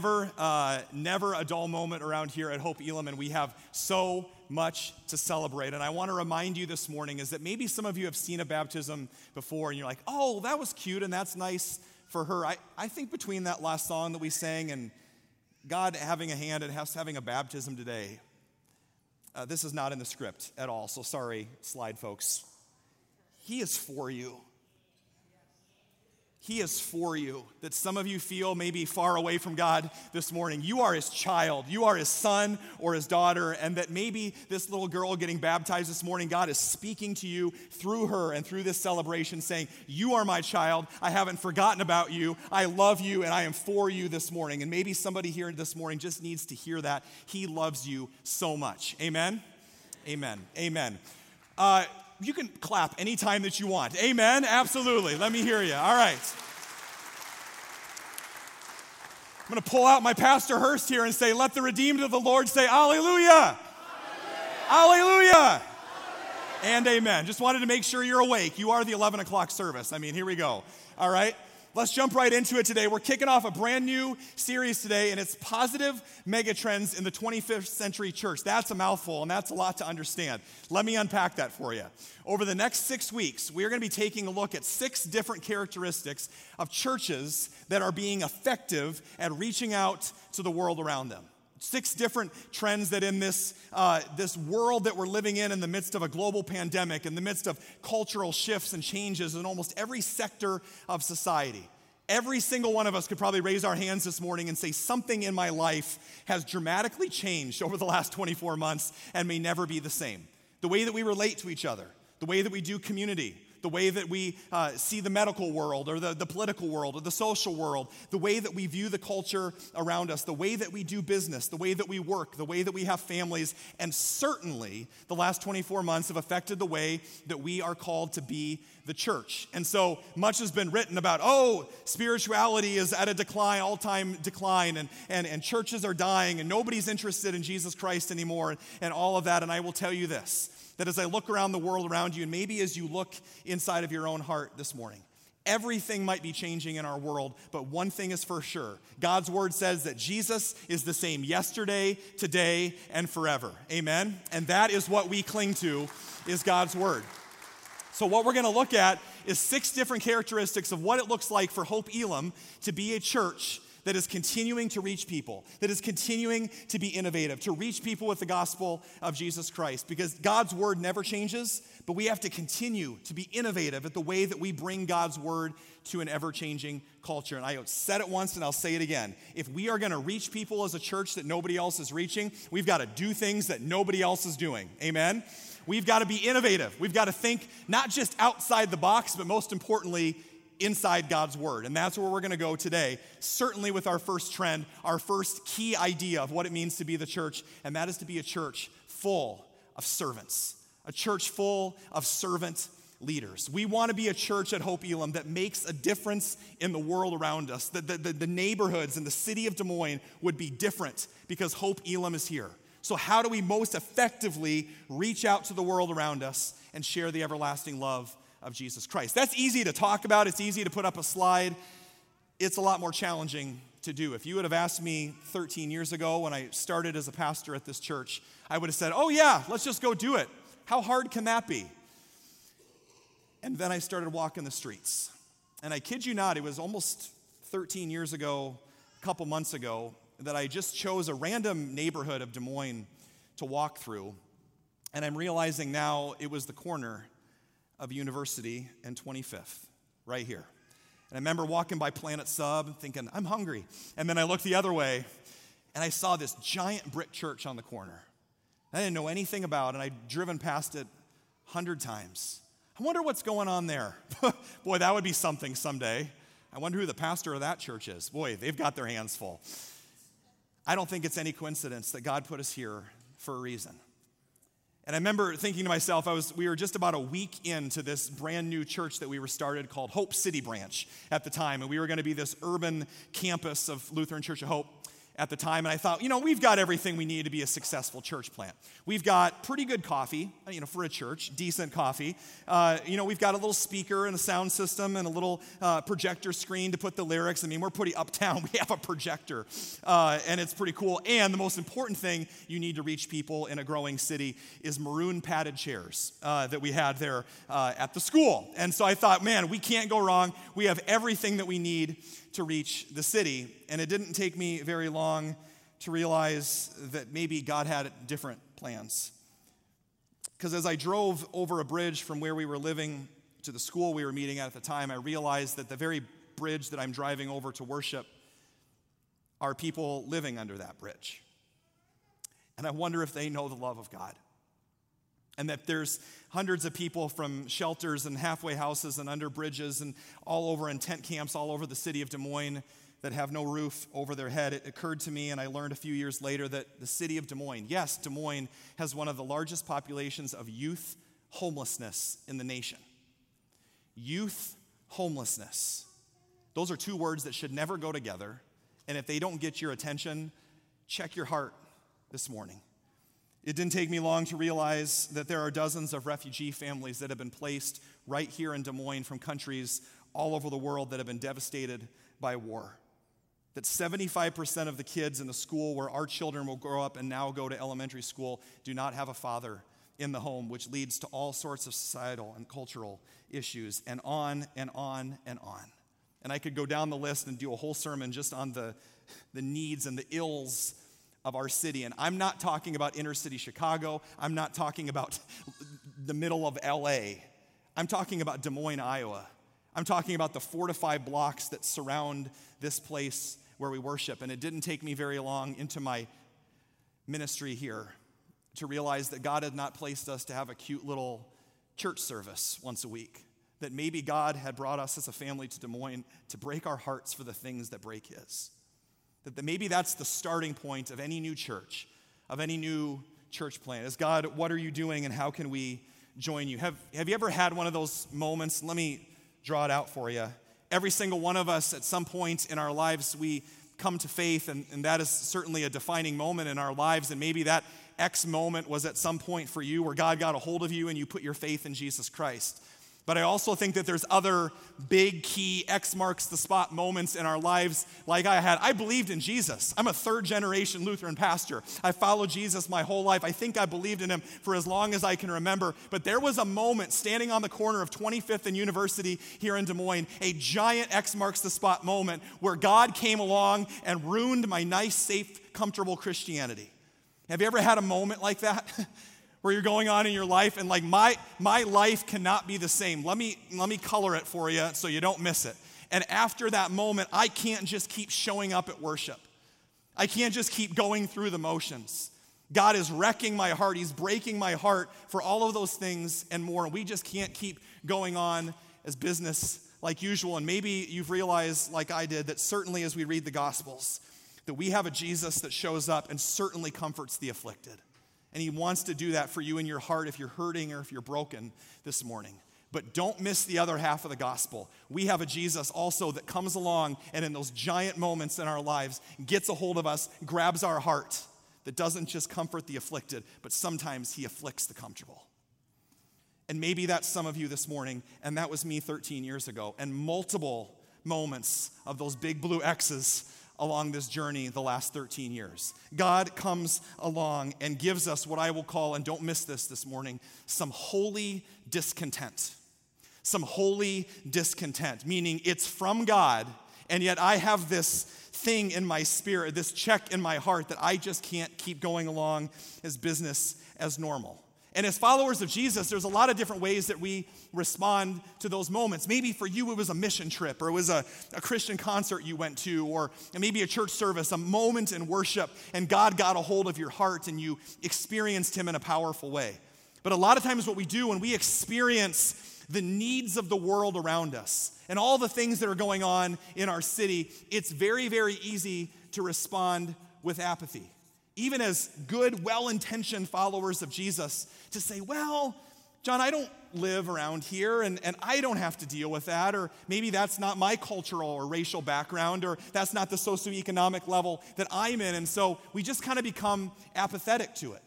Never, uh, never a dull moment around here at Hope Elam, and we have so much to celebrate. And I want to remind you this morning is that maybe some of you have seen a baptism before, and you're like, oh, that was cute and that's nice for her. I, I think between that last song that we sang and God having a hand and us having a baptism today, uh, this is not in the script at all, so sorry, slide folks. He is for you. He is for you. That some of you feel maybe far away from God this morning. You are his child, you are his son or his daughter, and that maybe this little girl getting baptized this morning, God is speaking to you through her and through this celebration, saying, You are my child. I haven't forgotten about you. I love you, and I am for you this morning. And maybe somebody here this morning just needs to hear that. He loves you so much. Amen? Amen. Amen. Uh, you can clap anytime that you want. Amen? Absolutely. Let me hear you. All right. I'm going to pull out my Pastor Hurst here and say, Let the redeemed of the Lord say, Alleluia. Alleluia. And amen. Just wanted to make sure you're awake. You are the 11 o'clock service. I mean, here we go. All right. Let's jump right into it today. We're kicking off a brand new series today, and it's positive megatrends in the 25th century church. That's a mouthful, and that's a lot to understand. Let me unpack that for you. Over the next six weeks, we are going to be taking a look at six different characteristics of churches that are being effective at reaching out to the world around them six different trends that in this, uh, this world that we're living in in the midst of a global pandemic in the midst of cultural shifts and changes in almost every sector of society every single one of us could probably raise our hands this morning and say something in my life has dramatically changed over the last 24 months and may never be the same. The way that we relate to each other the way that we do community the way that we uh, see the medical world or the, the political world or the social world, the way that we view the culture around us, the way that we do business, the way that we work, the way that we have families, and certainly the last 24 months have affected the way that we are called to be the church. And so much has been written about, oh, spirituality is at a decline, all time decline, and, and, and churches are dying, and nobody's interested in Jesus Christ anymore, and, and all of that. And I will tell you this that as I look around the world around you, and maybe as you look inside of your own heart this morning, Everything might be changing in our world, but one thing is for sure. God's word says that Jesus is the same yesterday, today, and forever. Amen. And that is what we cling to is God's word. So what we're going to look at is six different characteristics of what it looks like for Hope Elam to be a church that is continuing to reach people, that is continuing to be innovative, to reach people with the gospel of Jesus Christ. Because God's word never changes, but we have to continue to be innovative at the way that we bring God's word to an ever changing culture. And I said it once and I'll say it again. If we are going to reach people as a church that nobody else is reaching, we've got to do things that nobody else is doing. Amen? We've got to be innovative. We've got to think not just outside the box, but most importantly, inside God's Word. And that's where we're going to go today, certainly with our first trend, our first key idea of what it means to be the church, and that is to be a church full of servants, a church full of servant leaders. We want to be a church at Hope Elam that makes a difference in the world around us, that the, the, the neighborhoods and the city of Des Moines would be different because Hope Elam is here. So, how do we most effectively reach out to the world around us and share the everlasting love of Jesus Christ. That's easy to talk about, it's easy to put up a slide. It's a lot more challenging to do. If you would have asked me 13 years ago when I started as a pastor at this church, I would have said, Oh, yeah, let's just go do it. How hard can that be? And then I started walking the streets. And I kid you not, it was almost 13 years ago, a couple months ago, that I just chose a random neighborhood of Des Moines to walk through. And I'm realizing now it was the corner of University and 25th, right here. And I remember walking by Planet Sub thinking, I'm hungry. And then I looked the other way and I saw this giant brick church on the corner. I didn't know anything about, and I'd driven past it a hundred times. I wonder what's going on there. Boy, that would be something someday. I wonder who the pastor of that church is. Boy, they've got their hands full. I don't think it's any coincidence that God put us here for a reason. And I remember thinking to myself, I was, we were just about a week into this brand new church that we were started called Hope City Branch at the time. And we were going to be this urban campus of Lutheran Church of Hope at the time, and I thought, you know, we've got everything we need to be a successful church plant. We've got pretty good coffee, you know, for a church, decent coffee. Uh, you know, we've got a little speaker and a sound system and a little uh, projector screen to put the lyrics. I mean, we're pretty uptown. We have a projector, uh, and it's pretty cool. And the most important thing you need to reach people in a growing city is maroon padded chairs uh, that we had there uh, at the school. And so I thought, man, we can't go wrong. We have everything that we need to reach the city. And it didn't take me very long to realize that maybe God had different plans. Because as I drove over a bridge from where we were living to the school we were meeting at at the time, I realized that the very bridge that I'm driving over to worship are people living under that bridge. And I wonder if they know the love of God and that there's hundreds of people from shelters and halfway houses and under bridges and all over in tent camps all over the city of Des Moines that have no roof over their head. It occurred to me, and I learned a few years later, that the city of Des Moines, yes, Des Moines, has one of the largest populations of youth homelessness in the nation. Youth homelessness. Those are two words that should never go together. And if they don't get your attention, check your heart this morning. It didn't take me long to realize that there are dozens of refugee families that have been placed right here in Des Moines from countries all over the world that have been devastated by war. That 75% of the kids in the school where our children will grow up and now go to elementary school do not have a father in the home, which leads to all sorts of societal and cultural issues, and on and on and on. And I could go down the list and do a whole sermon just on the, the needs and the ills of our city. And I'm not talking about inner city Chicago. I'm not talking about the middle of LA. I'm talking about Des Moines, Iowa. I'm talking about the four to five blocks that surround this place where we worship. And it didn't take me very long into my ministry here to realize that God had not placed us to have a cute little church service once a week. That maybe God had brought us as a family to Des Moines to break our hearts for the things that break His. That maybe that's the starting point of any new church, of any new church plan. Is God, what are you doing and how can we join you? Have, have you ever had one of those moments? Let me draw it out for you. Every single one of us, at some point in our lives, we come to faith, and, and that is certainly a defining moment in our lives. And maybe that X moment was at some point for you where God got a hold of you and you put your faith in Jesus Christ. But I also think that there's other big key X marks the spot moments in our lives, like I had. I believed in Jesus. I'm a third generation Lutheran pastor. I followed Jesus my whole life. I think I believed in him for as long as I can remember. But there was a moment standing on the corner of 25th and University here in Des Moines, a giant X marks the spot moment where God came along and ruined my nice, safe, comfortable Christianity. Have you ever had a moment like that? where you're going on in your life and like my my life cannot be the same. Let me let me color it for you so you don't miss it. And after that moment i can't just keep showing up at worship. I can't just keep going through the motions. God is wrecking my heart. He's breaking my heart for all of those things and more. And we just can't keep going on as business like usual. And maybe you've realized like i did that certainly as we read the gospels that we have a jesus that shows up and certainly comforts the afflicted and He wants to do that for you in your heart if you're hurting or if you're broken this morning. But don't miss the other half of the gospel. We have a Jesus also that comes along and in those giant moments in our lives gets a hold of us, grabs our heart, that doesn't just comfort the afflicted, but sometimes He afflicts the comfortable. And maybe that's some of you this morning, and that was me 13 years ago, and multiple moments of those big blue X's along this journey the last 13 years. God comes along and gives us what I will call, and don't miss this this morning, some holy discontent. Some holy discontent, meaning it's from God, and yet I have this thing in my spirit, this check in my heart that I just can't keep going along as business as normal. And as followers of Jesus, there's a lot of different ways that we respond to those moments. Maybe for you, it was a mission trip, or it was a, a Christian concert you went to, or maybe a church service, a moment in worship, and God got a hold of your heart and you experienced Him in a powerful way. But a lot of times, what we do when we experience the needs of the world around us and all the things that are going on in our city, it's very, very easy to respond with apathy even as good, well intentioned followers of Jesus, to say, well, John, I don't live around here and, and I don't have to deal with that, or maybe that's not my cultural or racial background, or that's not the socioeconomic level that I'm in. And so we just kind of become apathetic to it.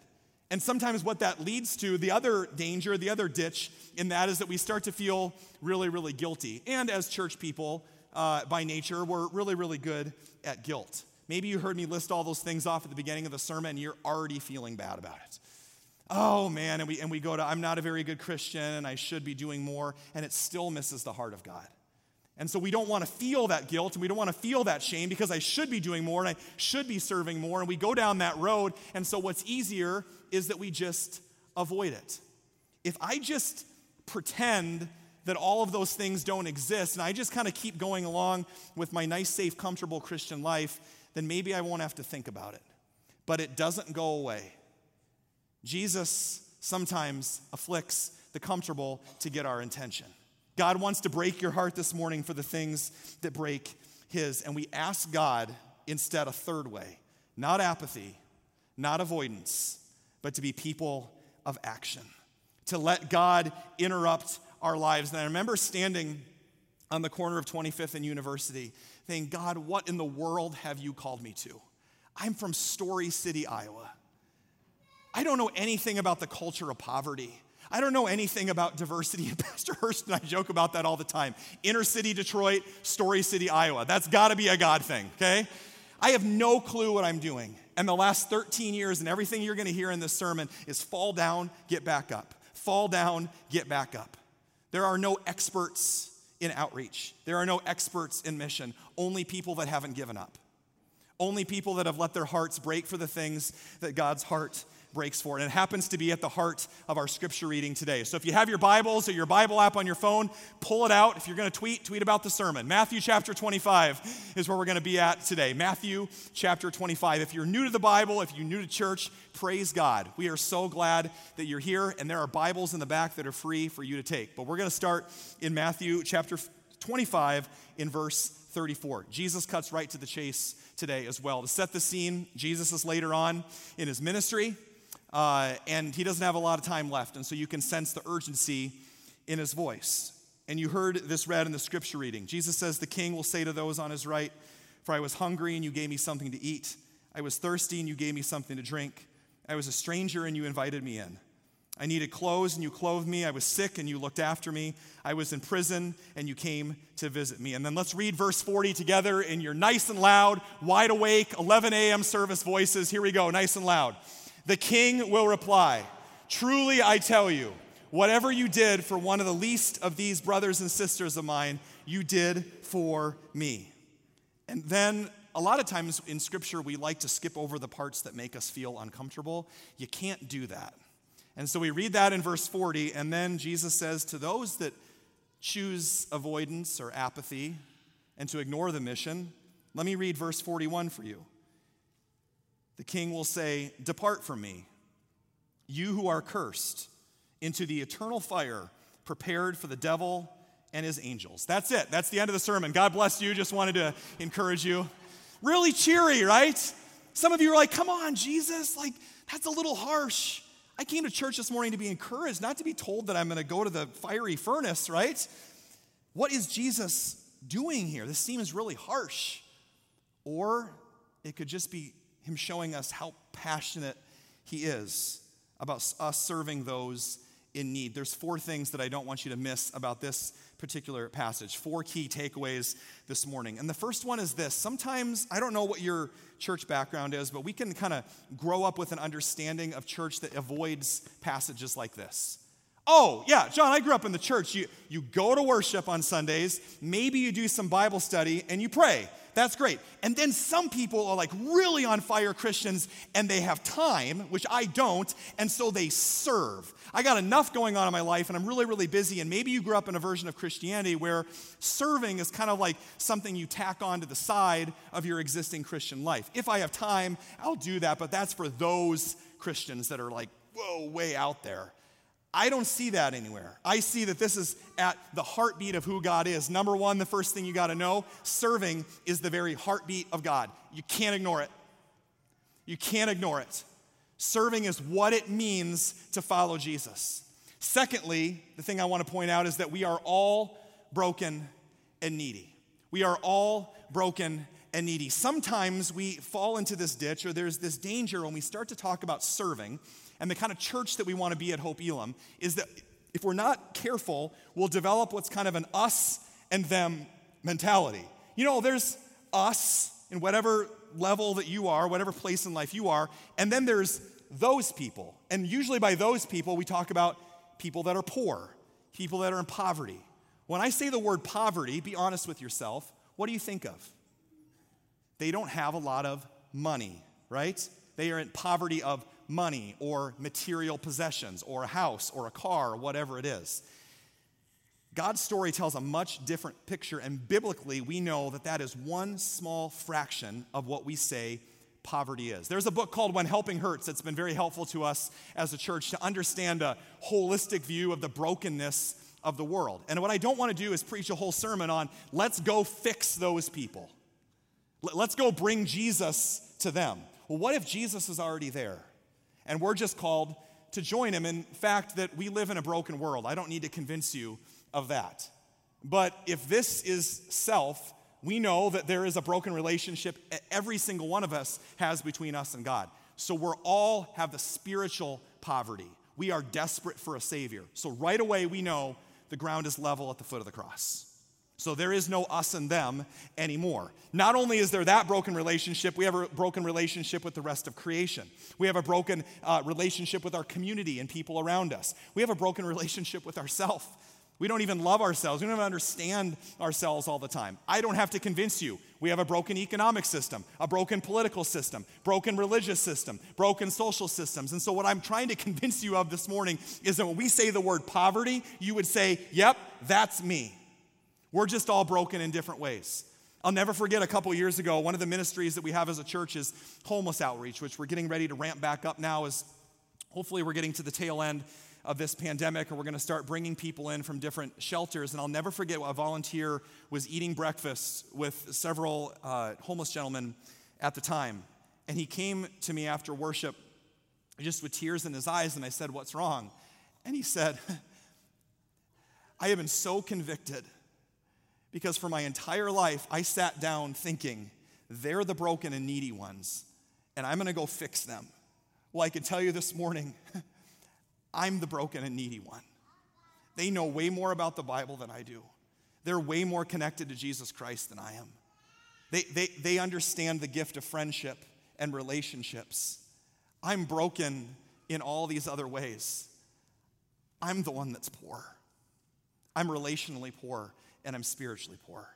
And sometimes what that leads to, the other danger, the other ditch in that is that we start to feel really, really guilty. And as church people, uh, by nature, we're really, really good at guilt. Maybe you heard me list all those things off at the beginning of the sermon and you're already feeling bad about it. Oh man, and we, and we go to, I'm not a very good Christian and I should be doing more, and it still misses the heart of God. And so we don't want to feel that guilt and we don't want to feel that shame because I should be doing more and I should be serving more. And we go down that road. And so what's easier is that we just avoid it. If I just pretend that all of those things don't exist and I just kind of keep going along with my nice, safe, comfortable Christian life, then maybe I won't have to think about it. But it doesn't go away. Jesus sometimes afflicts the comfortable to get our attention. God wants to break your heart this morning for the things that break his. And we ask God instead a third way not apathy, not avoidance, but to be people of action, to let God interrupt our lives. And I remember standing on the corner of 25th and University saying, God, what in the world have you called me to? I'm from Story City, Iowa. I don't know anything about the culture of poverty. I don't know anything about diversity. And Pastor Hurst and I joke about that all the time. Inner city Detroit, Story City, Iowa. That's got to be a God thing, okay? I have no clue what I'm doing. And the last 13 years and everything you're going to hear in this sermon is fall down, get back up. Fall down, get back up. There are no experts in outreach. There are no experts in mission, only people that haven't given up. Only people that have let their hearts break for the things that God's heart breaks for. And it happens to be at the heart of our scripture reading today. So if you have your Bibles or your Bible app on your phone, pull it out. If you're going to tweet, tweet about the sermon. Matthew chapter 25 is where we're going to be at today. Matthew chapter 25. If you're new to the Bible, if you're new to church, praise God. We are so glad that you're here, and there are Bibles in the back that are free for you to take. But we're going to start in Matthew chapter 25 in verse 34. Jesus cuts right to the chase today as well. To set the scene, Jesus is later on in his ministry. Uh, and he doesn't have a lot of time left. And so you can sense the urgency in his voice. And you heard this read in the scripture reading. Jesus says, The king will say to those on his right, For I was hungry and you gave me something to eat. I was thirsty and you gave me something to drink. I was a stranger and you invited me in. I needed clothes and you clothed me. I was sick and you looked after me. I was in prison and you came to visit me. And then let's read verse 40 together in your nice and loud, wide awake, 11 a.m. service voices. Here we go, nice and loud. The king will reply, Truly I tell you, whatever you did for one of the least of these brothers and sisters of mine, you did for me. And then a lot of times in scripture, we like to skip over the parts that make us feel uncomfortable. You can't do that. And so we read that in verse 40, and then Jesus says to those that choose avoidance or apathy and to ignore the mission, let me read verse 41 for you. The king will say, Depart from me, you who are cursed, into the eternal fire prepared for the devil and his angels. That's it. That's the end of the sermon. God bless you. Just wanted to encourage you. Really cheery, right? Some of you are like, Come on, Jesus. Like, that's a little harsh. I came to church this morning to be encouraged, not to be told that I'm going to go to the fiery furnace, right? What is Jesus doing here? This seems really harsh. Or it could just be him showing us how passionate he is about us serving those in need. There's four things that I don't want you to miss about this particular passage. Four key takeaways this morning. And the first one is this sometimes, I don't know what your church background is, but we can kind of grow up with an understanding of church that avoids passages like this. Oh, yeah, John, I grew up in the church. You, you go to worship on Sundays, maybe you do some Bible study, and you pray. That's great. And then some people are like really on fire Christians and they have time, which I don't, and so they serve. I got enough going on in my life and I'm really, really busy. And maybe you grew up in a version of Christianity where serving is kind of like something you tack on to the side of your existing Christian life. If I have time, I'll do that, but that's for those Christians that are like, whoa, way out there. I don't see that anywhere. I see that this is at the heartbeat of who God is. Number one, the first thing you got to know serving is the very heartbeat of God. You can't ignore it. You can't ignore it. Serving is what it means to follow Jesus. Secondly, the thing I want to point out is that we are all broken and needy. We are all broken and needy. Sometimes we fall into this ditch, or there's this danger when we start to talk about serving and the kind of church that we want to be at Hope Elam is that if we're not careful, we'll develop what's kind of an us and them mentality. You know, there's us in whatever level that you are, whatever place in life you are, and then there's those people. And usually by those people, we talk about people that are poor, people that are in poverty. When I say the word poverty, be honest with yourself, what do you think of? They don't have a lot of money, right? They are in poverty of money or material possessions or a house or a car or whatever it is. God's story tells a much different picture, and biblically, we know that that is one small fraction of what we say poverty is. There's a book called When Helping Hurts that's been very helpful to us as a church to understand a holistic view of the brokenness of the world. And what I don't want to do is preach a whole sermon on let's go fix those people. Let's go bring Jesus to them. Well, what if Jesus is already there? And we're just called to join him. In fact, that we live in a broken world. I don't need to convince you of that. But if this is self, we know that there is a broken relationship every single one of us has between us and God. So we're all have the spiritual poverty. We are desperate for a savior. So right away we know the ground is level at the foot of the cross. So there is no us and them anymore. Not only is there that broken relationship, we have a broken relationship with the rest of creation. We have a broken uh, relationship with our community and people around us. We have a broken relationship with ourselves. We don't even love ourselves. We don't even understand ourselves all the time. I don't have to convince you. We have a broken economic system, a broken political system, broken religious system, broken social systems. And so, what I'm trying to convince you of this morning is that when we say the word poverty, you would say, Yep, that's me. We're just all broken in different ways. I'll never forget a couple years ago, one of the ministries that we have as a church is homeless outreach, which we're getting ready to ramp back up now as hopefully we're getting to the tail end of this pandemic and we're going to start bringing people in from different shelters. And I'll never forget a volunteer was eating breakfast with several uh, homeless gentlemen at the time. And he came to me after worship just with tears in his eyes, and I said, What's wrong? And he said, I have been so convicted because for my entire life, I sat down thinking, they're the broken and needy ones, and I'm gonna go fix them. Well, I can tell you this morning, I'm the broken and needy one. They know way more about the Bible than I do. They're way more connected to Jesus Christ than I am. They, they, they understand the gift of friendship and relationships. I'm broken in all these other ways. I'm the one that's poor. I'm relationally poor and I'm spiritually poor.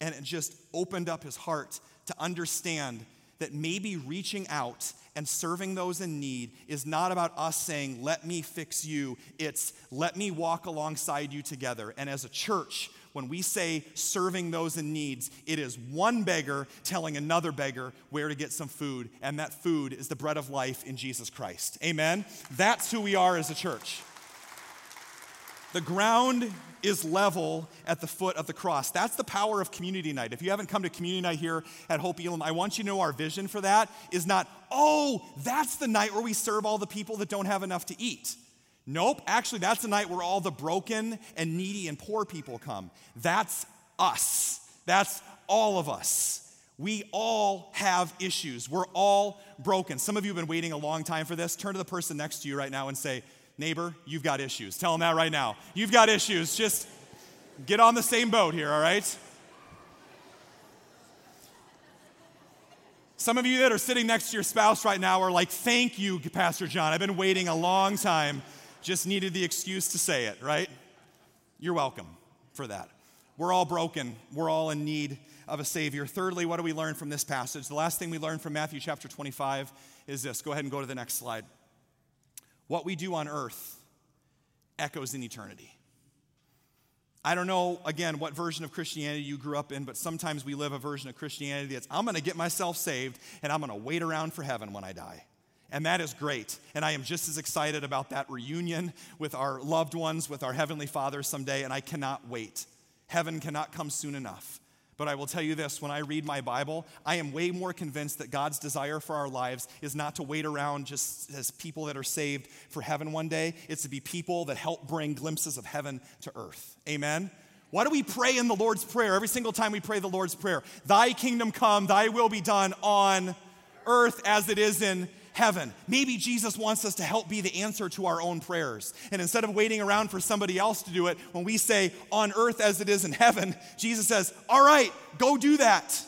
And it just opened up his heart to understand that maybe reaching out and serving those in need is not about us saying, let me fix you. It's let me walk alongside you together. And as a church, when we say serving those in needs, it is one beggar telling another beggar where to get some food. And that food is the bread of life in Jesus Christ. Amen? That's who we are as a church. The ground is level at the foot of the cross. That's the power of community night. If you haven't come to community night here at Hope Elam, I want you to know our vision for that is not, oh, that's the night where we serve all the people that don't have enough to eat. Nope, actually, that's the night where all the broken and needy and poor people come. That's us. That's all of us. We all have issues. We're all broken. Some of you have been waiting a long time for this. Turn to the person next to you right now and say, neighbor, you've got issues. Tell them that right now. You've got issues. Just get on the same boat here, all right? Some of you that are sitting next to your spouse right now are like, Thank you, Pastor John. I've been waiting a long time Just needed the excuse to say it, right? You're welcome for that. We're all broken. We're all in need of a Savior. Thirdly, what do we learn from this passage? The last thing we learn from Matthew chapter 25 is this. Go ahead and go to the next slide. What we do on earth echoes in eternity. I don't know, again, what version of Christianity you grew up in, but sometimes we live a version of Christianity that's I'm going to get myself saved and I'm going to wait around for heaven when I die. And that is great. And I am just as excited about that reunion with our loved ones, with our Heavenly Father someday, and I cannot wait. Heaven cannot come soon enough. But I will tell you this when I read my Bible, I am way more convinced that God's desire for our lives is not to wait around just as people that are saved for heaven one day. It's to be people that help bring glimpses of heaven to earth. Amen? Why do we pray in the Lord's Prayer every single time we pray the Lord's Prayer? Thy kingdom come, thy will be done on earth as it is in heaven. Maybe Jesus wants us to help be the answer to our own prayers. And instead of waiting around for somebody else to do it, when we say, on earth as it is in heaven, Jesus says, all right, go do that.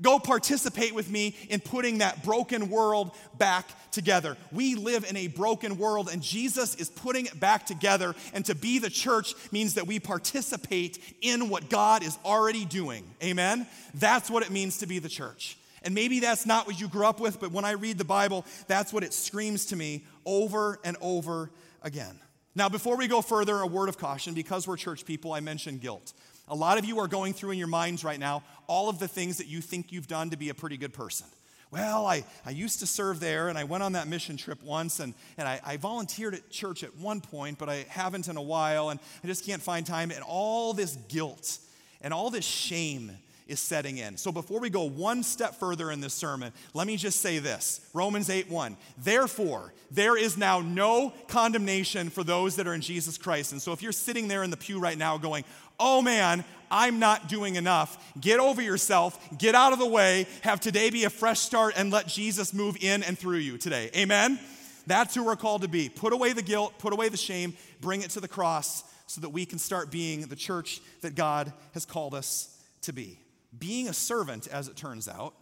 Go participate with me in putting that broken world back together. We live in a broken world, and Jesus is putting it back together. And to be the church means that we participate in what God is already doing. Amen? That's what it means to be the church. And maybe that's not what you grew up with, but when I read the Bible, that's what it screams to me over and over again. Now, before we go further, a word of caution because we're church people, I mentioned guilt. A lot of you are going through in your minds right now all of the things that you think you've done to be a pretty good person. Well, I, I used to serve there and I went on that mission trip once and, and I, I volunteered at church at one point, but I haven't in a while and I just can't find time. And all this guilt and all this shame is setting in. So before we go one step further in this sermon, let me just say this Romans 8 1. Therefore, there is now no condemnation for those that are in Jesus Christ. And so if you're sitting there in the pew right now going, oh man, I'm not doing enough. Get over yourself, get out of the way, have today be a fresh start, and let Jesus move in and through you today. Amen? That's who we're called to be. Put away the guilt, put away the shame, bring it to the cross so that we can start being the church that God has called us to be being a servant, as it turns out,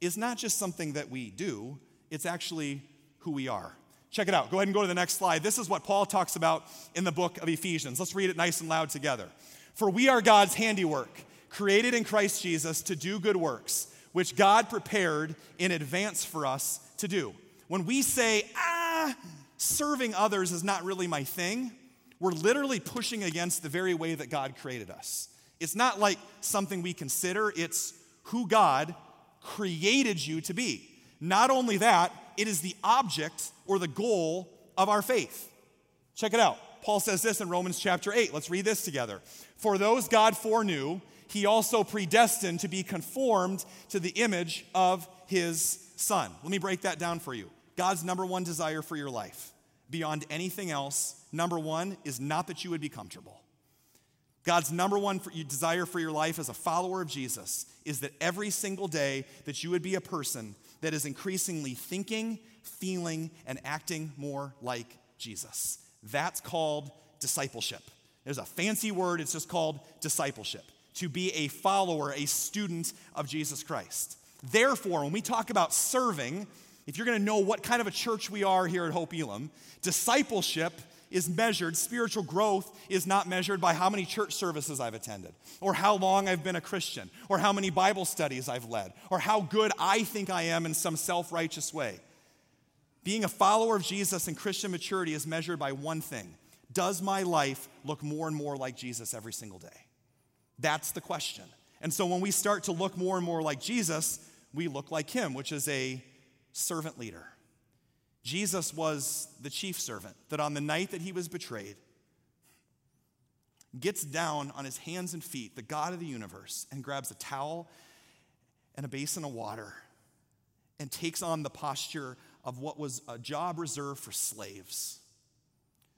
is not just something that we do, it's actually who we are. Check it out. Go ahead and go to the next slide. This is what Paul talks about in the book of Ephesians. Let's read it nice and loud together. For we are God's handiwork, created in Christ Jesus to do good works, which God prepared in advance for us to do. When we say, ah, serving others is not really my thing, we're literally pushing against the very way that God created us. It's not like something we consider, it's who God created you to be. Not only that, it is the object or the goal of our faith. Check it out. Paul says this in Romans chapter 8. Let's read this together. For those God foreknew, he also predestined to be conformed to the image of his son. Let me break that down for you. God's number one desire for your life, beyond anything else, number one, is not that you would be comfortable. God's number one for desire for your life as a follower of Jesus is that every single day that you would be a person that is increasingly thinking, feeling, and acting more like Jesus. That's called discipleship. There's a fancy word, it's just called discipleship. To be a follower, a student of Jesus Christ. Therefore, when we talk about serving, if you're going to know what kind of a church we are here at Hope Elam, discipleship is measured, spiritual growth is not measured by how many church services I've attended, or how long I've been a Christian, or how many Bible studies I've led, or how good I think I am in some self righteous way. Being a follower of Jesus and Christian maturity is measured by one thing Does my life look more and more like Jesus every single day? That's the question. And so when we start to look more and more like Jesus, we look like him, which is a servant leader. Jesus was the chief servant that on the night that he was betrayed, gets down on his hands and feet, the God of the universe, and grabs a towel and a basin of water and takes on the posture of what was a job reserved for slaves.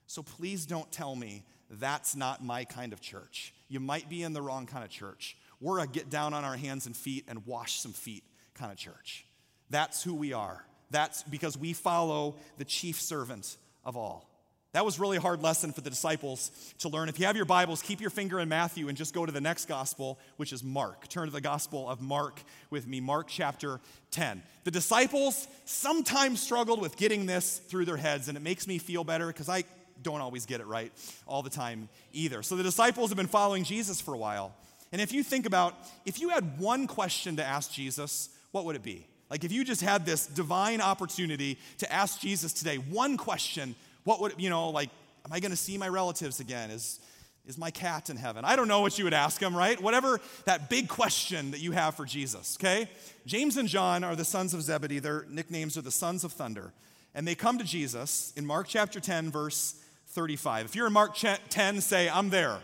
So please don't tell me that's not my kind of church. You might be in the wrong kind of church. We're a get down on our hands and feet and wash some feet kind of church. That's who we are. That's because we follow the chief servant of all. That was really hard lesson for the disciples to learn. If you have your Bibles, keep your finger in Matthew and just go to the next gospel, which is Mark. Turn to the gospel of Mark with me, Mark chapter 10. The disciples sometimes struggled with getting this through their heads, and it makes me feel better because I don't always get it right all the time either. So the disciples have been following Jesus for a while. And if you think about, if you had one question to ask Jesus, what would it be? Like if you just had this divine opportunity to ask Jesus today, one question, what would, you know, like, am I going to see my relatives again? Is, is my cat in heaven? I don't know what you would ask him, right? Whatever that big question that you have for Jesus, okay? James and John are the sons of Zebedee. Their nicknames are the sons of thunder. And they come to Jesus in Mark chapter 10, verse 35. If you're in Mark 10, say, I'm there.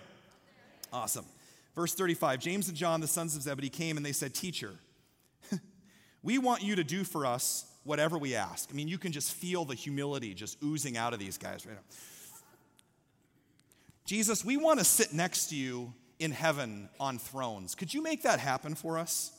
Awesome. Verse 35 James and John, the sons of Zebedee, came and they said, Teacher, we want you to do for us whatever we ask. I mean, you can just feel the humility just oozing out of these guys right now. Jesus, we want to sit next to you in heaven on thrones. Could you make that happen for us?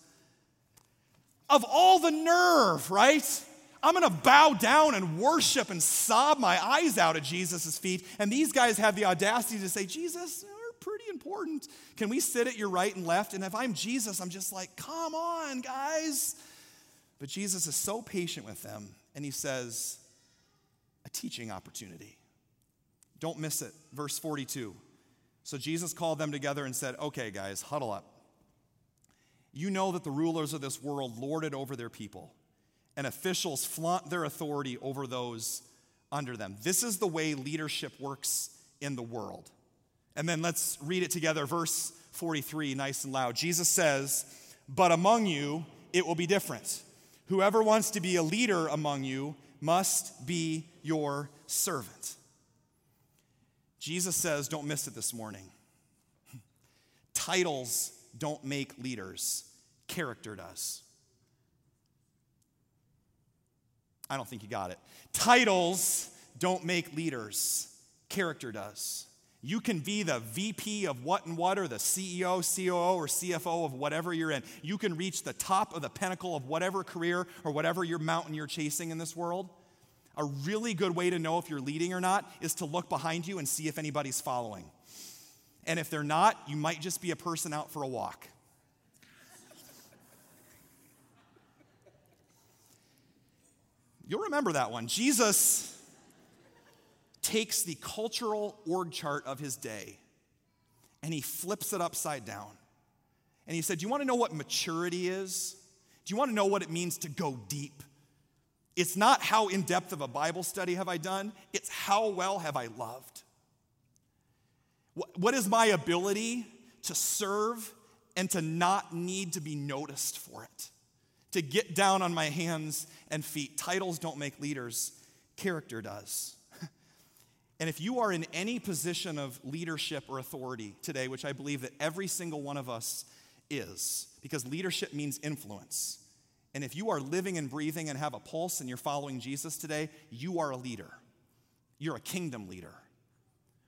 Of all the nerve, right? I'm going to bow down and worship and sob my eyes out at Jesus' feet. And these guys have the audacity to say, Jesus, we're pretty important. Can we sit at your right and left? And if I'm Jesus, I'm just like, come on, guys. But Jesus is so patient with them, and he says, a teaching opportunity. Don't miss it. Verse 42. So Jesus called them together and said, Okay, guys, huddle up. You know that the rulers of this world lord it over their people and officials flaunt their authority over those under them. This is the way leadership works in the world. And then let's read it together, verse 43, nice and loud. Jesus says, But among you it will be different. Whoever wants to be a leader among you must be your servant. Jesus says, Don't miss it this morning. Titles don't make leaders, character does. I don't think you got it. Titles don't make leaders, character does. You can be the VP of what and what, or the CEO, COO, or CFO of whatever you're in. You can reach the top of the pinnacle of whatever career or whatever your mountain you're chasing in this world. A really good way to know if you're leading or not is to look behind you and see if anybody's following. And if they're not, you might just be a person out for a walk. You'll remember that one. Jesus takes the cultural org chart of his day and he flips it upside down. And he said, Do you want to know what maturity is? Do you want to know what it means to go deep? It's not how in depth of a Bible study have I done, it's how well have I loved. What is my ability to serve and to not need to be noticed for it? to get down on my hands and feet. Titles don't make leaders, character does. And if you are in any position of leadership or authority today, which I believe that every single one of us is, because leadership means influence. And if you are living and breathing and have a pulse and you're following Jesus today, you are a leader. You're a kingdom leader.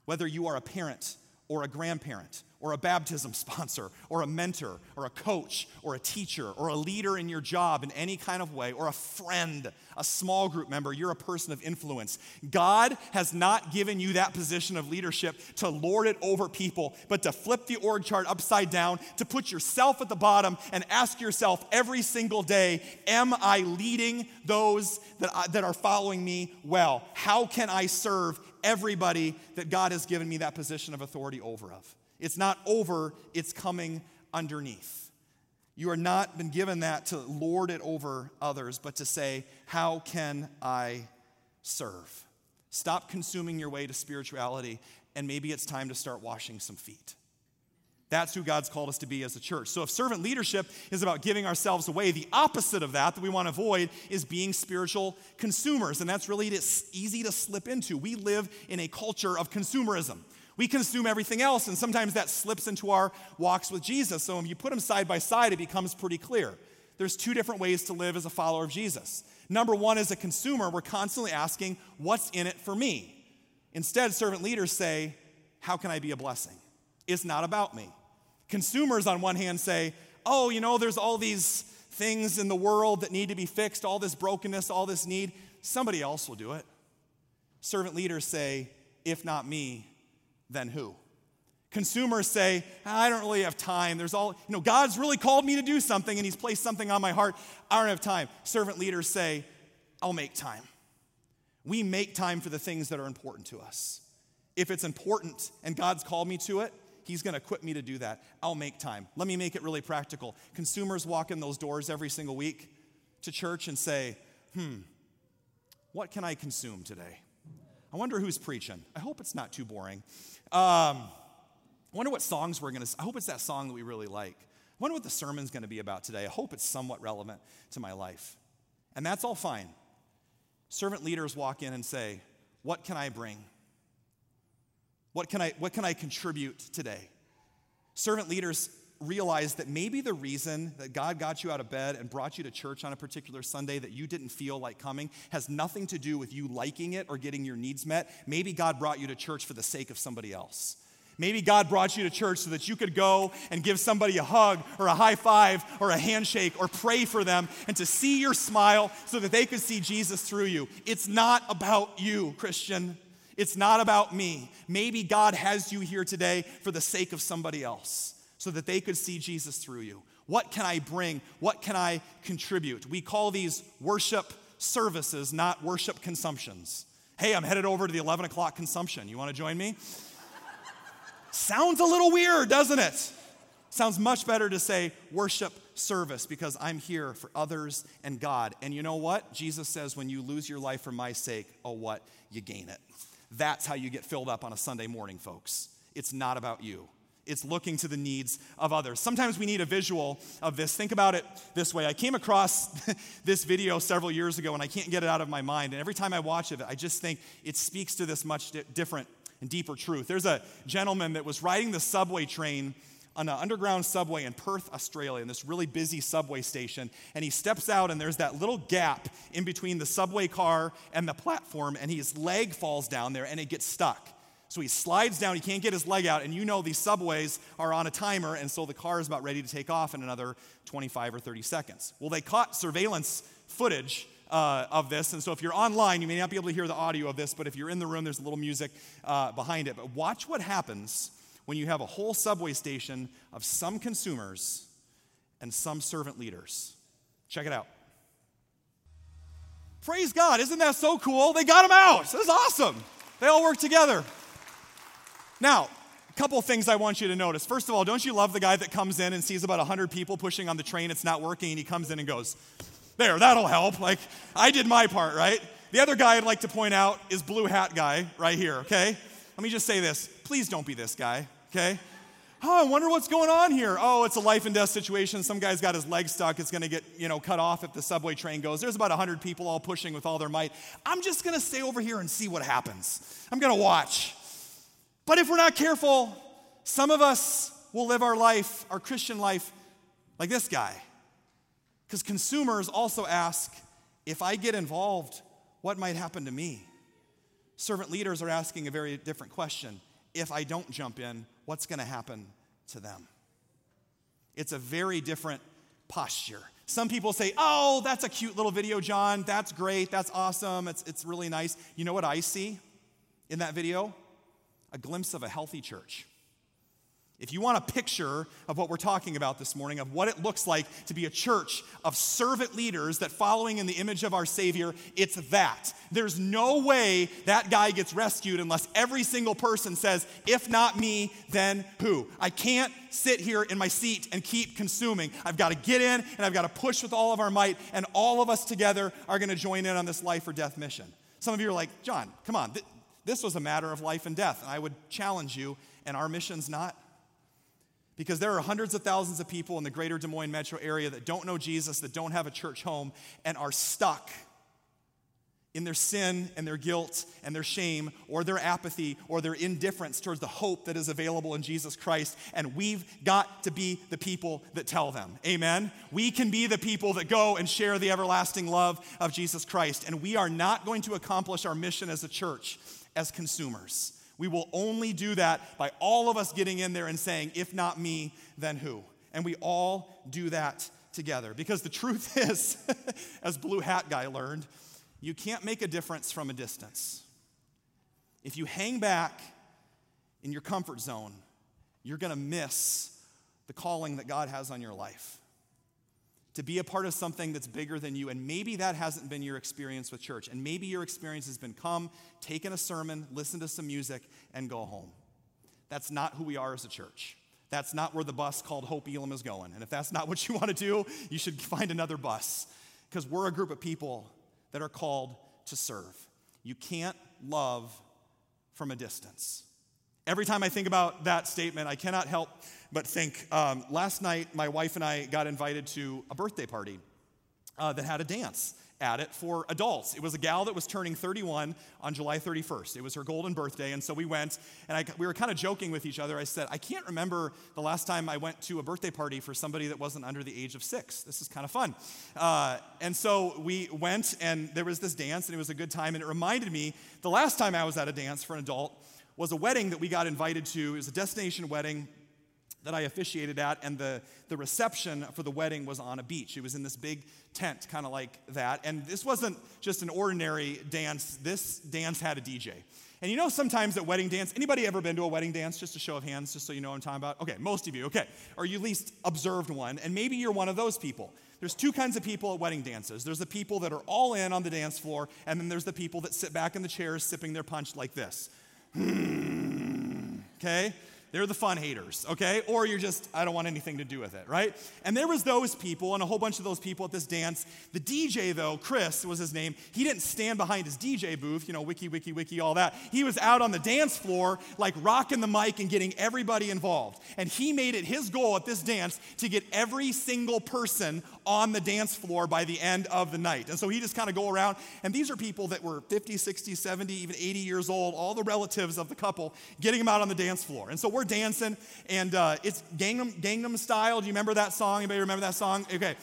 Whether you are a parent or a grandparent or a baptism sponsor or a mentor or a coach or a teacher or a leader in your job in any kind of way or a friend, a small group member, you're a person of influence. God has not given you that position of leadership to lord it over people, but to flip the org chart upside down, to put yourself at the bottom and ask yourself every single day, am I leading those that, I, that are following me well? How can I serve everybody that God has given me that position of authority over of? It's not over, it's coming underneath. You are not been given that to lord it over others, but to say, How can I serve? Stop consuming your way to spirituality, and maybe it's time to start washing some feet. That's who God's called us to be as a church. So, if servant leadership is about giving ourselves away, the opposite of that that we want to avoid is being spiritual consumers. And that's really easy to slip into. We live in a culture of consumerism. We consume everything else, and sometimes that slips into our walks with Jesus. So when you put them side by side, it becomes pretty clear. There's two different ways to live as a follower of Jesus. Number one, as a consumer, we're constantly asking, What's in it for me? Instead, servant leaders say, How can I be a blessing? It's not about me. Consumers, on one hand, say, Oh, you know, there's all these things in the world that need to be fixed, all this brokenness, all this need. Somebody else will do it. Servant leaders say, If not me, then who? Consumers say, I don't really have time. There's all, you know, God's really called me to do something and He's placed something on my heart. I don't have time. Servant leaders say, I'll make time. We make time for the things that are important to us. If it's important and God's called me to it, He's going to equip me to do that. I'll make time. Let me make it really practical. Consumers walk in those doors every single week to church and say, hmm, what can I consume today? I wonder who's preaching. I hope it's not too boring. Um, I wonder what songs we're going to, I hope it's that song that we really like. I wonder what the sermon's going to be about today. I hope it's somewhat relevant to my life. And that's all fine. Servant leaders walk in and say, What can I bring? What can I, what can I contribute today? Servant leaders realize that maybe the reason that God got you out of bed and brought you to church on a particular Sunday that you didn't feel like coming has nothing to do with you liking it or getting your needs met. Maybe God brought you to church for the sake of somebody else. Maybe God brought you to church so that you could go and give somebody a hug or a high five or a handshake or pray for them and to see your smile so that they could see Jesus through you. It's not about you, Christian. It's not about me. Maybe God has you here today for the sake of somebody else so that they could see Jesus through you. What can I bring? What can I contribute? We call these worship services, not worship consumptions. Hey, I'm headed over to the 11 o'clock consumption. You want to join me? Sounds a little weird, doesn't it? Sounds much better to say worship service because I'm here for others and God. And you know what? Jesus says, when you lose your life for my sake, oh, what? You gain it. That's how you get filled up on a Sunday morning, folks. It's not about you. It's looking to the needs of others. Sometimes we need a visual of this. Think about it this way. I came across this video several years ago and I can't get it out of my mind. And every time I watch it, I just think it speaks to this much different and deeper truth. There's a gentleman that was riding the subway train on an underground subway in Perth, Australia, in this really busy subway station. And he steps out, and there's that little gap in between the subway car and the platform, and his leg falls down there and it gets stuck. So he slides down, he can't get his leg out, and you know these subways are on a timer, and so the car is about ready to take off in another 25 or 30 seconds. Well, they caught surveillance footage uh, of this. And so if you're online, you may not be able to hear the audio of this, but if you're in the room, there's a little music uh, behind it. But watch what happens when you have a whole subway station of some consumers and some servant leaders. Check it out. Praise God. Isn't that so cool? They got them out. That's awesome. They all work together. Now, a couple things I want you to notice. First of all, don't you love the guy that comes in and sees about 100 people pushing on the train, it's not working, and he comes in and goes, there, that'll help. Like, I did my part, right? The other guy I'd like to point out is Blue Hat Guy right here, okay? Let me just say this. Please don't be this guy, okay? Oh, I wonder what's going on here. Oh, it's a life and death situation. Some guy's got his leg stuck. It's going to get, you know, cut off if the subway train goes. There's about 100 people all pushing with all their might. I'm just going to stay over here and see what happens. I'm going to watch. But if we're not careful, some of us will live our life, our Christian life, like this guy. Because consumers also ask if I get involved, what might happen to me? Servant leaders are asking a very different question. If I don't jump in, what's going to happen to them? It's a very different posture. Some people say, Oh, that's a cute little video, John. That's great. That's awesome. It's, it's really nice. You know what I see in that video? A glimpse of a healthy church. If you want a picture of what we're talking about this morning, of what it looks like to be a church of servant leaders that following in the image of our Savior, it's that. There's no way that guy gets rescued unless every single person says, if not me, then who? I can't sit here in my seat and keep consuming. I've got to get in and I've got to push with all of our might, and all of us together are going to join in on this life or death mission. Some of you are like, John, come on, th- this was a matter of life and death. And I would challenge you, and our mission's not because there are hundreds of thousands of people in the greater Des Moines metro area that don't know Jesus, that don't have a church home, and are stuck in their sin and their guilt and their shame or their apathy or their indifference towards the hope that is available in Jesus Christ. And we've got to be the people that tell them. Amen? We can be the people that go and share the everlasting love of Jesus Christ. And we are not going to accomplish our mission as a church as consumers. We will only do that by all of us getting in there and saying, if not me, then who? And we all do that together. Because the truth is, as Blue Hat Guy learned, you can't make a difference from a distance. If you hang back in your comfort zone, you're going to miss the calling that God has on your life. to be a part of something that's bigger than you. And maybe that hasn't been your experience with church. And maybe your experience has been come, take in a sermon, listen to some music, and go home. That's not who we are as a church. That's not where the bus called Hope Elam is going. And if that's not what you want to do, you should find another bus because we're a group of people that are called to serve. You can't love from a distance. Every time I think about that statement, I cannot help but think um, last night, my wife and I got invited to a birthday party uh, that had a dance at it for adults. It was a gal that was turning 31 on July 31st. It was her golden birthday, and so we went, and I, we were kind of joking with each other. I said, I can't remember the last time I went to a birthday party for somebody that wasn't under the age of six. This is kind of fun. Uh, and so we went, and there was this dance, and it was a good time, and it reminded me the last time I was at a dance for an adult was a wedding that we got invited to. It was a destination wedding that I officiated at, and the, the reception for the wedding was on a beach. It was in this big tent, kind of like that. And this wasn't just an ordinary dance, this dance had a DJ. And you know, sometimes at wedding dance, anybody ever been to a wedding dance? Just a show of hands, just so you know what I'm talking about. Okay, most of you, okay. Or you at least observed one, and maybe you're one of those people. There's two kinds of people at wedding dances. There's the people that are all in on the dance floor, and then there's the people that sit back in the chairs sipping their punch like this. Hmm, okay? They're the fun haters, okay? Or you're just, I don't want anything to do with it, right? And there was those people and a whole bunch of those people at this dance. The DJ, though, Chris was his name, he didn't stand behind his DJ booth, you know, wiki, wiki, wiki, all that. He was out on the dance floor, like rocking the mic and getting everybody involved. And he made it his goal at this dance to get every single person on the dance floor by the end of the night. And so he just kind of go around, and these are people that were 50, 60, 70, even 80 years old, all the relatives of the couple, getting them out on the dance floor. And so we're dancing, and uh, it's Gangnam, Gangnam Style. Do you remember that song? Anybody remember that song? Okay, Th-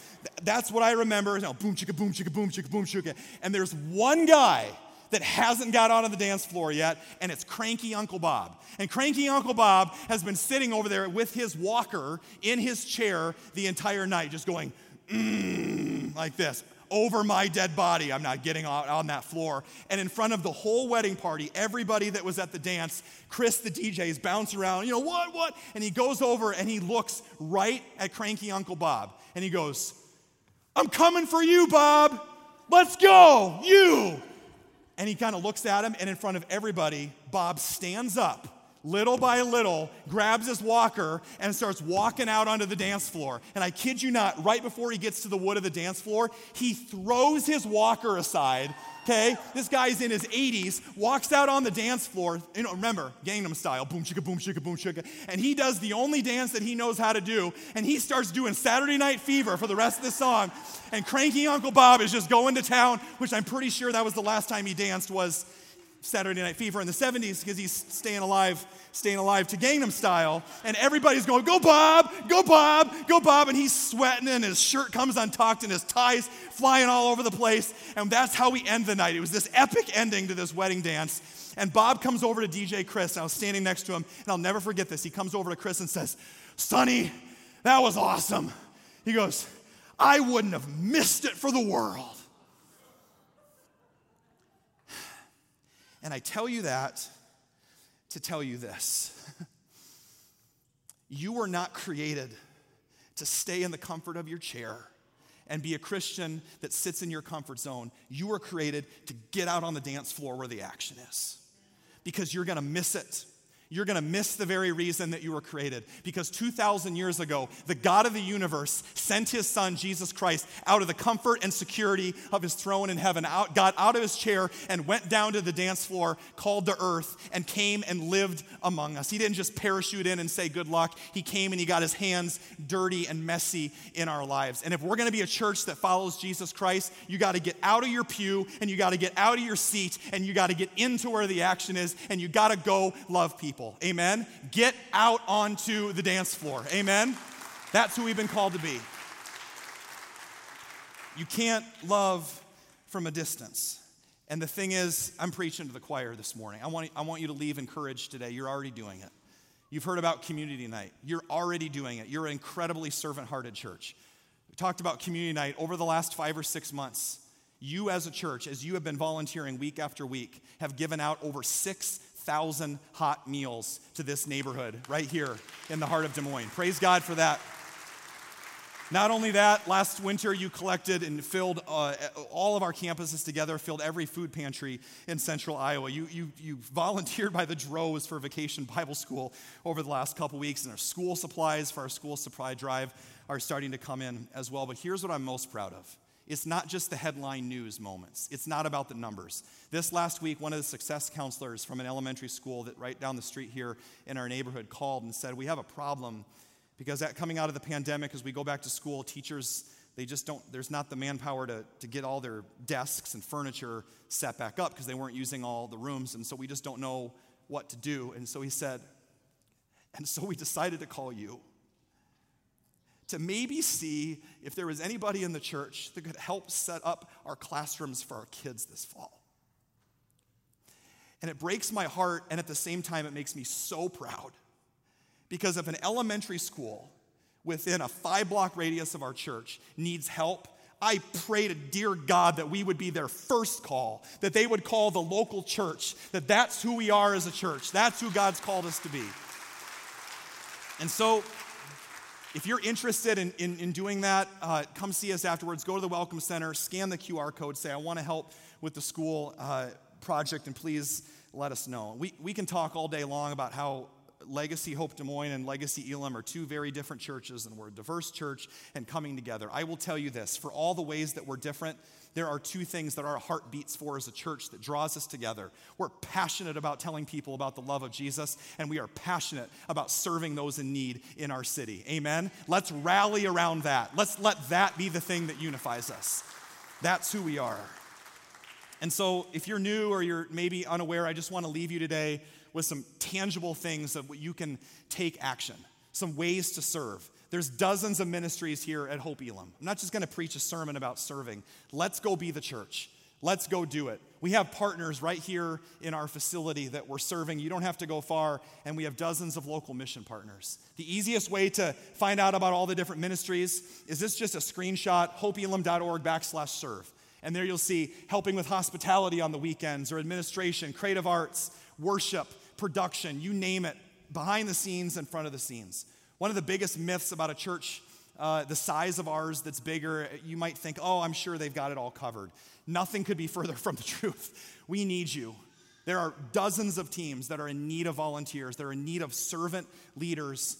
that's what I remember. You know, boom chicka boom chicka boom chicka boom chicka. And there's one guy that hasn't got out on the dance floor yet, and it's cranky Uncle Bob. And cranky Uncle Bob has been sitting over there with his walker in his chair the entire night, just going, mm, like this over my dead body. I'm not getting on, on that floor. And in front of the whole wedding party, everybody that was at the dance, Chris, the DJ, is bouncing around, you know, what, what? And he goes over and he looks right at cranky Uncle Bob. And he goes, I'm coming for you, Bob. Let's go, you. And he kind of looks at him, and in front of everybody, Bob stands up little by little, grabs his walker and starts walking out onto the dance floor. And I kid you not, right before he gets to the wood of the dance floor, he throws his walker aside. Okay, this guy's in his 80s, walks out on the dance floor. You know, remember, Gangnam style, boom chicka, boom chicka, boom chicka. And he does the only dance that he knows how to do. And he starts doing Saturday Night Fever for the rest of the song. And cranky Uncle Bob is just going to town, which I'm pretty sure that was the last time he danced was Saturday Night Fever in the 70s because he's staying alive, staying alive to Gangnam Style. And everybody's going, go Bob, go Bob, go Bob. And he's sweating and his shirt comes untucked and his tie's flying all over the place. And that's how we end the night. It was this epic ending to this wedding dance. And Bob comes over to DJ Chris. And I was standing next to him, and I'll never forget this. He comes over to Chris and says, Sonny, that was awesome. He goes, I wouldn't have missed it for the world. And I tell you that to tell you this you were not created to stay in the comfort of your chair and be a Christian that sits in your comfort zone. You were created to get out on the dance floor where the action is because you're gonna miss it you're going to miss the very reason that you were created. Because 2,000 years ago, the God of the universe sent his son, Jesus Christ, out of the comfort and security of his throne in heaven, out, got out of his chair and went down to the dance floor called the earth and came and lived among us. He didn't just parachute in and say good luck. He came and he got his hands dirty and messy in our lives. And if we're going to be a church that follows Jesus Christ, you got to get out of your pew and you got to get out of your seat and you got to get into where the action is and you got to go love people people. Amen. Get out onto the dance floor. Amen. That's who we've been called to be. You can't love from a distance. And the thing is, I'm preaching to the choir this morning. I want, I want you to leave encouraged today. You're already doing it. You've heard about community night. You're already doing it. You're an incredibly servant hearted church. We talked about community night over the last five or six months. You, as a church, as you have been volunteering week after week, have given out over six thousand hot meals to this neighborhood right here in the heart of Des Moines. Praise God for that. Not only that, last winter you collected and filled uh, all of our campuses together, filled every food pantry in central Iowa. You, you, you volunteered by the droves for Vacation Bible School over the last couple weeks, and our school supplies for our school supply drive are starting to come in as well. But here's what I'm most proud of. It's not just the headline news moments. It's not about the numbers. This last week, one of the success counselors from an elementary school that right down the street here in our neighborhood called and said, We have a problem because that coming out of the pandemic, as we go back to school, teachers, they just don't, there's not the manpower to, to get all their desks and furniture set back up because they weren't using all the rooms. And so we just don't know what to do. And so he said, and so we decided to call you to maybe see if there was anybody in the church that could help set up our classrooms for our kids this fall. And it breaks my heart, and at the same time, it makes me so proud because if an elementary school within a five block radius of our church needs help, I pray to dear God that we would be their first call, that they would call the local church, that that's who we are as a church. That's who God's called us to be. And so, if you're interested in, in, in doing that, uh, come see us afterwards. Go to the Welcome Center, scan the QR code, say, I want to help with the school uh, project, and please let us know. We, we can talk all day long about how Legacy Hope Des Moines and Legacy Elam are two very different churches, and we're a diverse church and coming together. I will tell you this for all the ways that we're different, there are two things that our heart beats for as a church that draws us together. We're passionate about telling people about the love of Jesus, and we are passionate about serving those in need in our city. Amen? Let's rally around that. Let's let that be the thing that unifies us. That's who we are. And so, if you're new or you're maybe unaware, I just want to leave you today with some tangible things that you can take action, some ways to serve. There's dozens of ministries here at Hope Elam. I'm not just going to preach a sermon about serving. Let's go be the church. Let's go do it. We have partners right here in our facility that we're serving. You don't have to go far, and we have dozens of local mission partners. The easiest way to find out about all the different ministries is this just a screenshot, hopeelam.org backslash serve. And there you'll see helping with hospitality on the weekends or administration, creative arts, worship, production, you name it, behind the scenes, in front of the scenes. One of the biggest myths about a church uh, the size of ours that's bigger, you might think, oh, I'm sure they've got it all covered. Nothing could be further from the truth. We need you. There are dozens of teams that are in need of volunteers, they're in need of servant leaders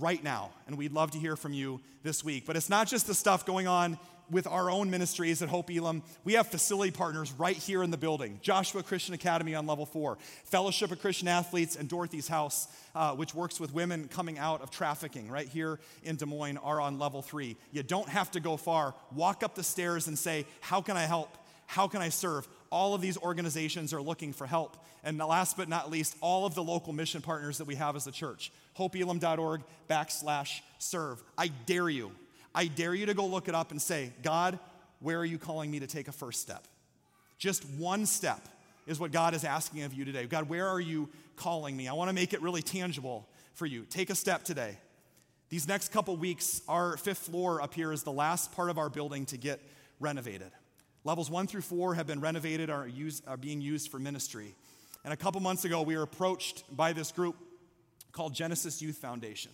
right now. And we'd love to hear from you this week. But it's not just the stuff going on with our own ministries at Hope Elam. We have facility partners right here in the building Joshua Christian Academy on level four, Fellowship of Christian Athletes, and Dorothy's House, uh, which works with women coming out of trafficking right here in Des Moines, are on level three. You don't have to go far. Walk up the stairs and say, How can I help? How can I serve? All of these organizations are looking for help. And last but not least, all of the local mission partners that we have as a church. HopeElam.org backslash serve. I dare you, I dare you to go look it up and say, God, where are you calling me to take a first step? Just one step is what God is asking of you today. God, where are you calling me? I want to make it really tangible for you. Take a step today. These next couple weeks, our fifth floor up here is the last part of our building to get renovated. Levels one through four have been renovated, are, are being used for ministry. And a couple months ago, we were approached by this group called Genesis Youth Foundation.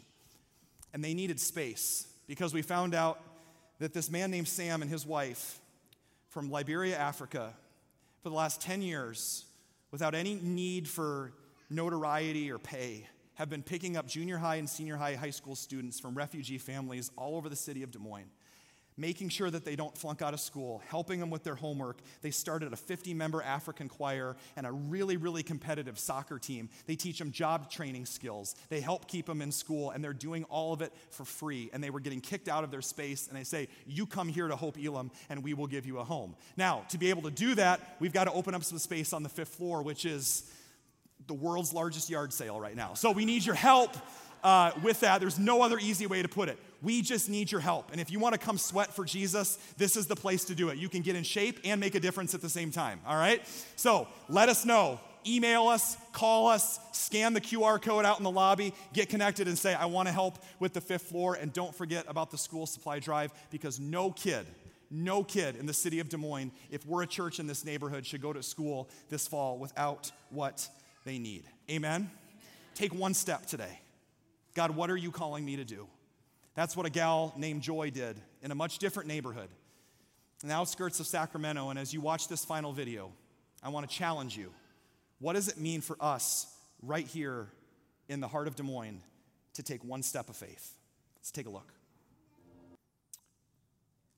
And they needed space because we found out that this man named Sam and his wife from Liberia, Africa, for the last 10 years, without any need for notoriety or pay, have been picking up junior high and senior high high school students from refugee families all over the city of Des Moines making sure that they don't flunk out of school, helping them with their homework. They started a 50 member African choir and a really, really competitive soccer team. They teach them job training skills. They help keep them in school, and they're doing all of it for free. And they were getting kicked out of their space, and they say, You come here to Hope Elam, and we will give you a home. Now, to be able to do that, we've got to open up some space on the fifth floor, which is the world's largest yard sale right now. So we need your help uh, with that. There's no other easy way to put it. We just need your help. And if you want to come sweat for Jesus, this is the place to do it. You can get in shape and make a difference at the same time, all right? So let us know. Email us, call us, scan the QR code out in the lobby, get connected and say, I want to help with the fifth floor. And don't forget about the school supply drive because no kid, no kid in the city of Des Moines, if we're a church in this neighborhood, should go to school this fall without what they need. Amen? Take one step today. God, what are you calling me to do? That's what a gal named Joy did in a much different neighborhood, in the outskirts of Sacramento. And as you watch this final video, I want to challenge you. What does it mean for us right here in the heart of Des Moines to take one step of faith? Let's take a look.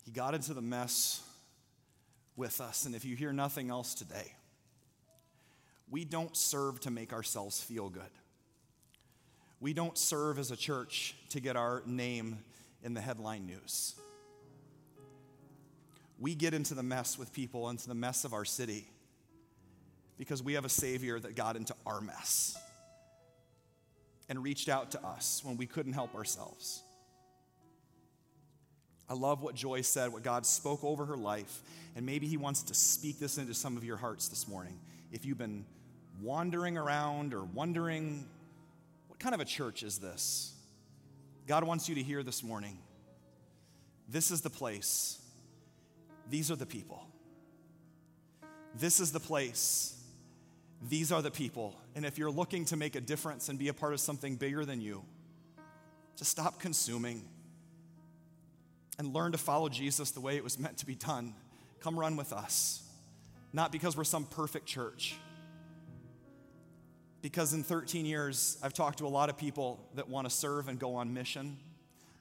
He got into the mess with us, and if you hear nothing else today, we don't serve to make ourselves feel good. We don't serve as a church to get our name in the headline news. We get into the mess with people, into the mess of our city, because we have a Savior that got into our mess and reached out to us when we couldn't help ourselves. I love what Joy said, what God spoke over her life, and maybe He wants to speak this into some of your hearts this morning. If you've been wandering around or wondering kind of a church is this? God wants you to hear this morning. This is the place. These are the people. This is the place. These are the people. And if you're looking to make a difference and be a part of something bigger than you, to stop consuming and learn to follow Jesus the way it was meant to be done. Come run with us. Not because we're some perfect church because in 13 years, I've talked to a lot of people that want to serve and go on mission,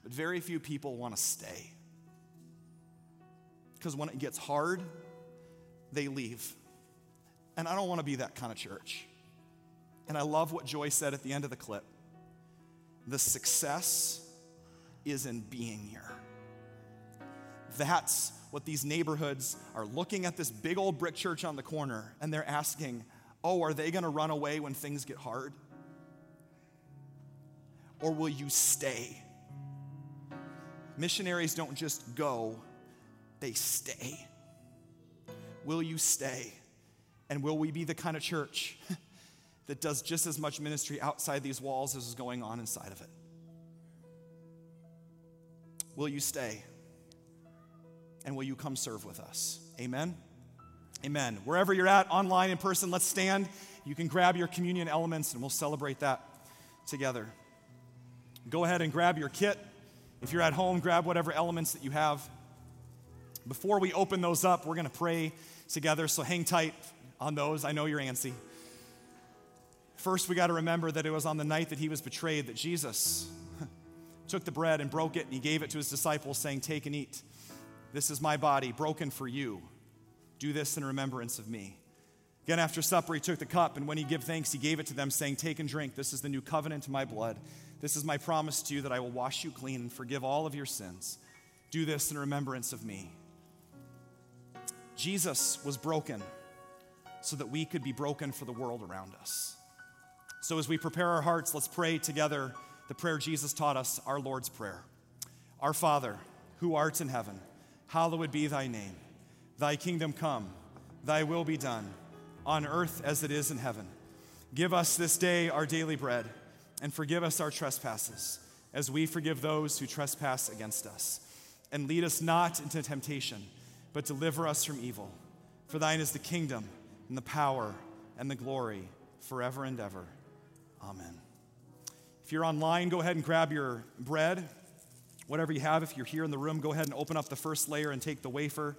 but very few people want to stay. Because when it gets hard, they leave. And I don't want to be that kind of church. And I love what Joy said at the end of the clip the success is in being here. That's what these neighborhoods are looking at this big old brick church on the corner and they're asking, oh, are they going to run away when things get hard? Or will you stay? Missionaries don't just go, they stay. Will you stay? And will we be the kind of church that does just as much ministry outside these walls as is going on inside of it? Will you stay? And will you come serve with us? Amen. Amen. Wherever you're at, online, in person, let's stand. You can grab your communion elements and we'll celebrate that together. Go ahead and grab your kit. If you're at home, grab whatever elements that you have. Before we open those up, we're going to pray together, so hang tight on those. I know you're antsy. First, we got to remember that it was on the night that he was betrayed that Jesus took the bread and broke it and he gave it to his disciples, saying, Take and eat. This is my body broken for you. Do this in remembrance of me. Again, after supper, he took the cup, and when he gave thanks, he gave it to them, saying, Take and drink. This is the new covenant in my blood. This is my promise to you that I will wash you clean and forgive all of your sins. Do this in remembrance of me. Jesus was broken so that we could be broken for the world around us. So, as we prepare our hearts, let's pray together the prayer Jesus taught us, our Lord's Prayer. Our Father, who art in heaven, hallowed be thy name. Thy kingdom come, thy will be done, on earth as it is in heaven. Give us this day our daily bread, and forgive us our trespasses, as we forgive those who trespass against us. And lead us not into temptation, but deliver us from evil. For thine is the kingdom, and the power, and the glory, forever and ever. Amen. If you're online, go ahead and grab your bread. Whatever you have, if you're here in the room, go ahead and open up the first layer and take the wafer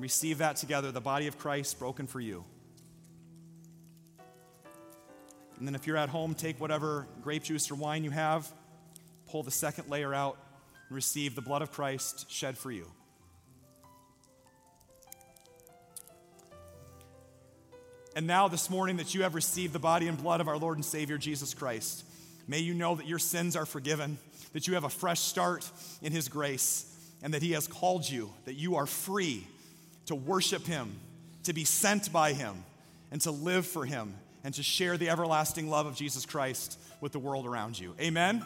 receive that together, the body of Christ broken for you. And then if you're at home, take whatever grape juice or wine you have, pull the second layer out, and receive the blood of Christ shed for you. And now, this morning, that you have received the body and blood of our Lord and Savior Jesus Christ, may you know that your sins are forgiven, that you have a fresh start in His grace, and that He has called you, that you are free to worship Him, to be sent by Him, and to live for Him, and to share the everlasting love of Jesus Christ with the world around you. Amen?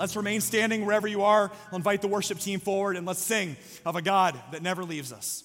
Let's remain standing wherever you are. I'll invite the worship team forward and let's sing of a God that never leaves us.